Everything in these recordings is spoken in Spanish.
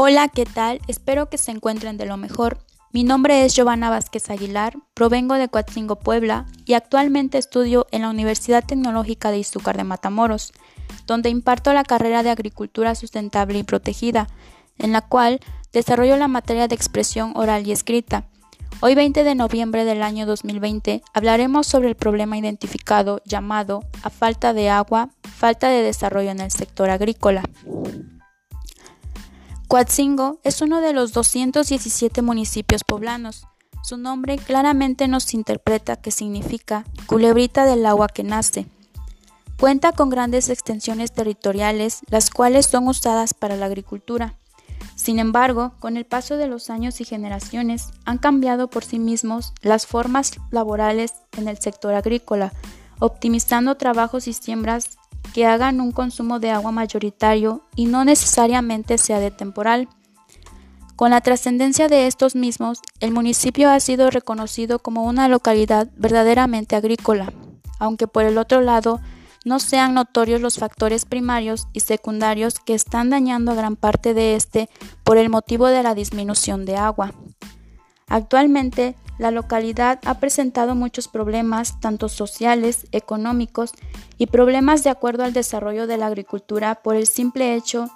Hola, ¿qué tal? Espero que se encuentren de lo mejor. Mi nombre es Giovanna Vázquez Aguilar, provengo de Coatzingo, Puebla, y actualmente estudio en la Universidad Tecnológica de Izúcar de Matamoros, donde imparto la carrera de Agricultura Sustentable y Protegida, en la cual desarrollo la materia de expresión oral y escrita. Hoy 20 de noviembre del año 2020 hablaremos sobre el problema identificado llamado a falta de agua, falta de desarrollo en el sector agrícola. Coatzingo es uno de los 217 municipios poblanos. Su nombre claramente nos interpreta que significa culebrita del agua que nace. Cuenta con grandes extensiones territoriales, las cuales son usadas para la agricultura. Sin embargo, con el paso de los años y generaciones, han cambiado por sí mismos las formas laborales en el sector agrícola, optimizando trabajos y siembras hagan un consumo de agua mayoritario y no necesariamente sea de temporal. Con la trascendencia de estos mismos, el municipio ha sido reconocido como una localidad verdaderamente agrícola, aunque por el otro lado no sean notorios los factores primarios y secundarios que están dañando a gran parte de este por el motivo de la disminución de agua. Actualmente, la localidad ha presentado muchos problemas, tanto sociales, económicos y problemas de acuerdo al desarrollo de la agricultura por el simple hecho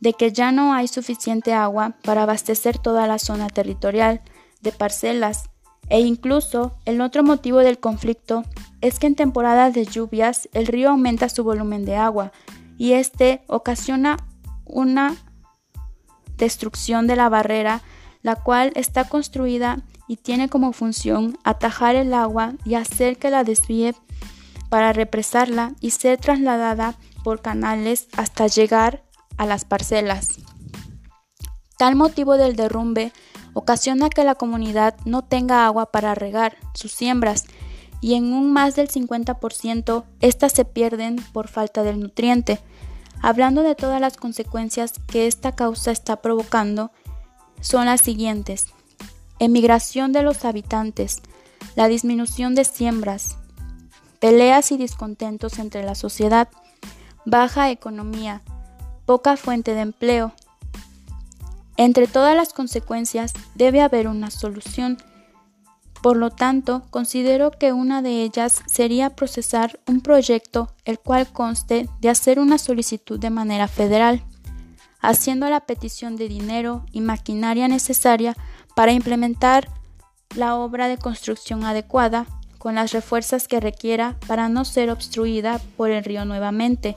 de que ya no hay suficiente agua para abastecer toda la zona territorial de parcelas. E incluso el otro motivo del conflicto es que en temporadas de lluvias el río aumenta su volumen de agua y este ocasiona una destrucción de la barrera la cual está construida y tiene como función atajar el agua y hacer que la desvíe para represarla y ser trasladada por canales hasta llegar a las parcelas. Tal motivo del derrumbe ocasiona que la comunidad no tenga agua para regar sus siembras y en un más del 50% éstas se pierden por falta del nutriente. Hablando de todas las consecuencias que esta causa está provocando, son las siguientes. Emigración de los habitantes, la disminución de siembras, peleas y descontentos entre la sociedad, baja economía, poca fuente de empleo. Entre todas las consecuencias debe haber una solución. Por lo tanto, considero que una de ellas sería procesar un proyecto el cual conste de hacer una solicitud de manera federal haciendo la petición de dinero y maquinaria necesaria para implementar la obra de construcción adecuada con las refuerzas que requiera para no ser obstruida por el río nuevamente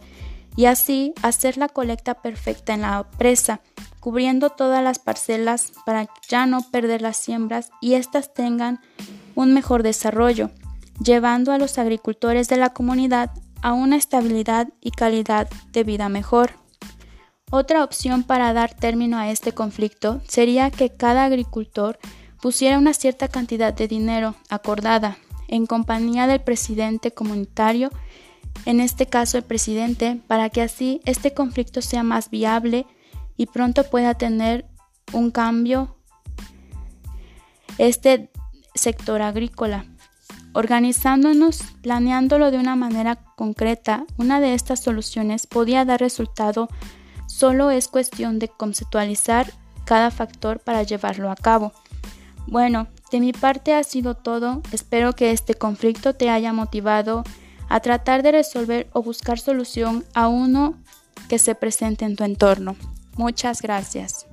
y así hacer la colecta perfecta en la presa, cubriendo todas las parcelas para ya no perder las siembras y éstas tengan un mejor desarrollo, llevando a los agricultores de la comunidad a una estabilidad y calidad de vida mejor. Otra opción para dar término a este conflicto sería que cada agricultor pusiera una cierta cantidad de dinero acordada en compañía del presidente comunitario, en este caso el presidente, para que así este conflicto sea más viable y pronto pueda tener un cambio este sector agrícola. Organizándonos, planeándolo de una manera concreta, una de estas soluciones podía dar resultado Solo es cuestión de conceptualizar cada factor para llevarlo a cabo. Bueno, de mi parte ha sido todo. Espero que este conflicto te haya motivado a tratar de resolver o buscar solución a uno que se presente en tu entorno. Muchas gracias.